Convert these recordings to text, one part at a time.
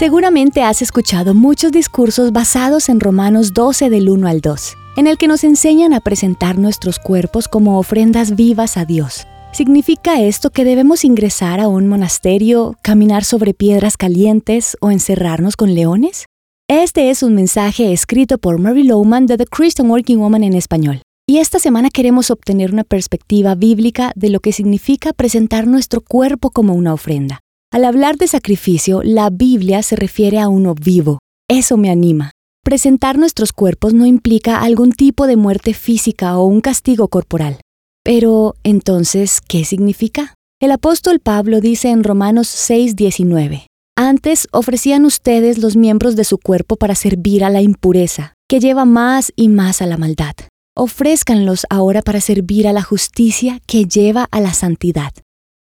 Seguramente has escuchado muchos discursos basados en Romanos 12 del 1 al 2, en el que nos enseñan a presentar nuestros cuerpos como ofrendas vivas a Dios. ¿Significa esto que debemos ingresar a un monasterio, caminar sobre piedras calientes o encerrarnos con leones? Este es un mensaje escrito por Mary Lowman de The Christian Working Woman en español. Y esta semana queremos obtener una perspectiva bíblica de lo que significa presentar nuestro cuerpo como una ofrenda. Al hablar de sacrificio, la Biblia se refiere a uno vivo. Eso me anima. Presentar nuestros cuerpos no implica algún tipo de muerte física o un castigo corporal. Pero, entonces, ¿qué significa? El apóstol Pablo dice en Romanos 6:19, Antes ofrecían ustedes los miembros de su cuerpo para servir a la impureza, que lleva más y más a la maldad. Ofrézcanlos ahora para servir a la justicia que lleva a la santidad.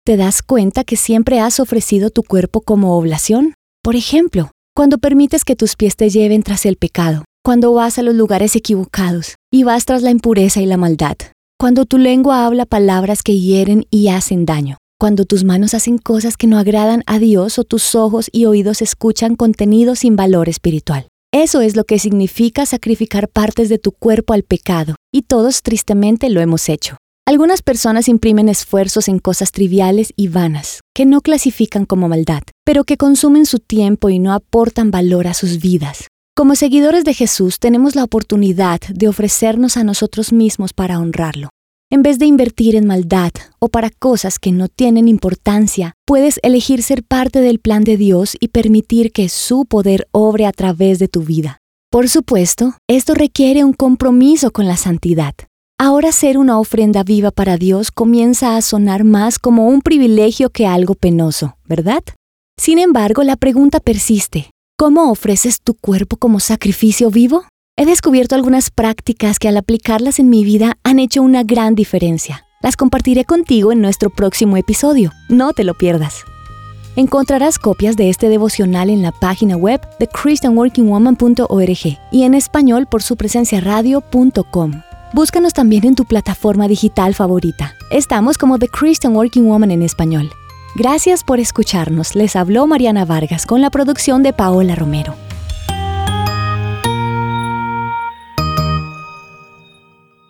¿Te das cuenta que siempre has ofrecido tu cuerpo como oblación? Por ejemplo, cuando permites que tus pies te lleven tras el pecado, cuando vas a los lugares equivocados y vas tras la impureza y la maldad, cuando tu lengua habla palabras que hieren y hacen daño, cuando tus manos hacen cosas que no agradan a Dios o tus ojos y oídos escuchan contenido sin valor espiritual. Eso es lo que significa sacrificar partes de tu cuerpo al pecado, y todos tristemente lo hemos hecho. Algunas personas imprimen esfuerzos en cosas triviales y vanas, que no clasifican como maldad, pero que consumen su tiempo y no aportan valor a sus vidas. Como seguidores de Jesús tenemos la oportunidad de ofrecernos a nosotros mismos para honrarlo. En vez de invertir en maldad o para cosas que no tienen importancia, puedes elegir ser parte del plan de Dios y permitir que su poder obre a través de tu vida. Por supuesto, esto requiere un compromiso con la santidad. Ahora ser una ofrenda viva para Dios comienza a sonar más como un privilegio que algo penoso, ¿verdad? Sin embargo, la pregunta persiste. ¿Cómo ofreces tu cuerpo como sacrificio vivo? He descubierto algunas prácticas que al aplicarlas en mi vida han hecho una gran diferencia. Las compartiré contigo en nuestro próximo episodio. No te lo pierdas. Encontrarás copias de este devocional en la página web de christianworkingwoman.org y en español por su presencia radio.com. Búscanos también en tu plataforma digital favorita. Estamos como The Christian Working Woman en español. Gracias por escucharnos. Les habló Mariana Vargas con la producción de Paola Romero.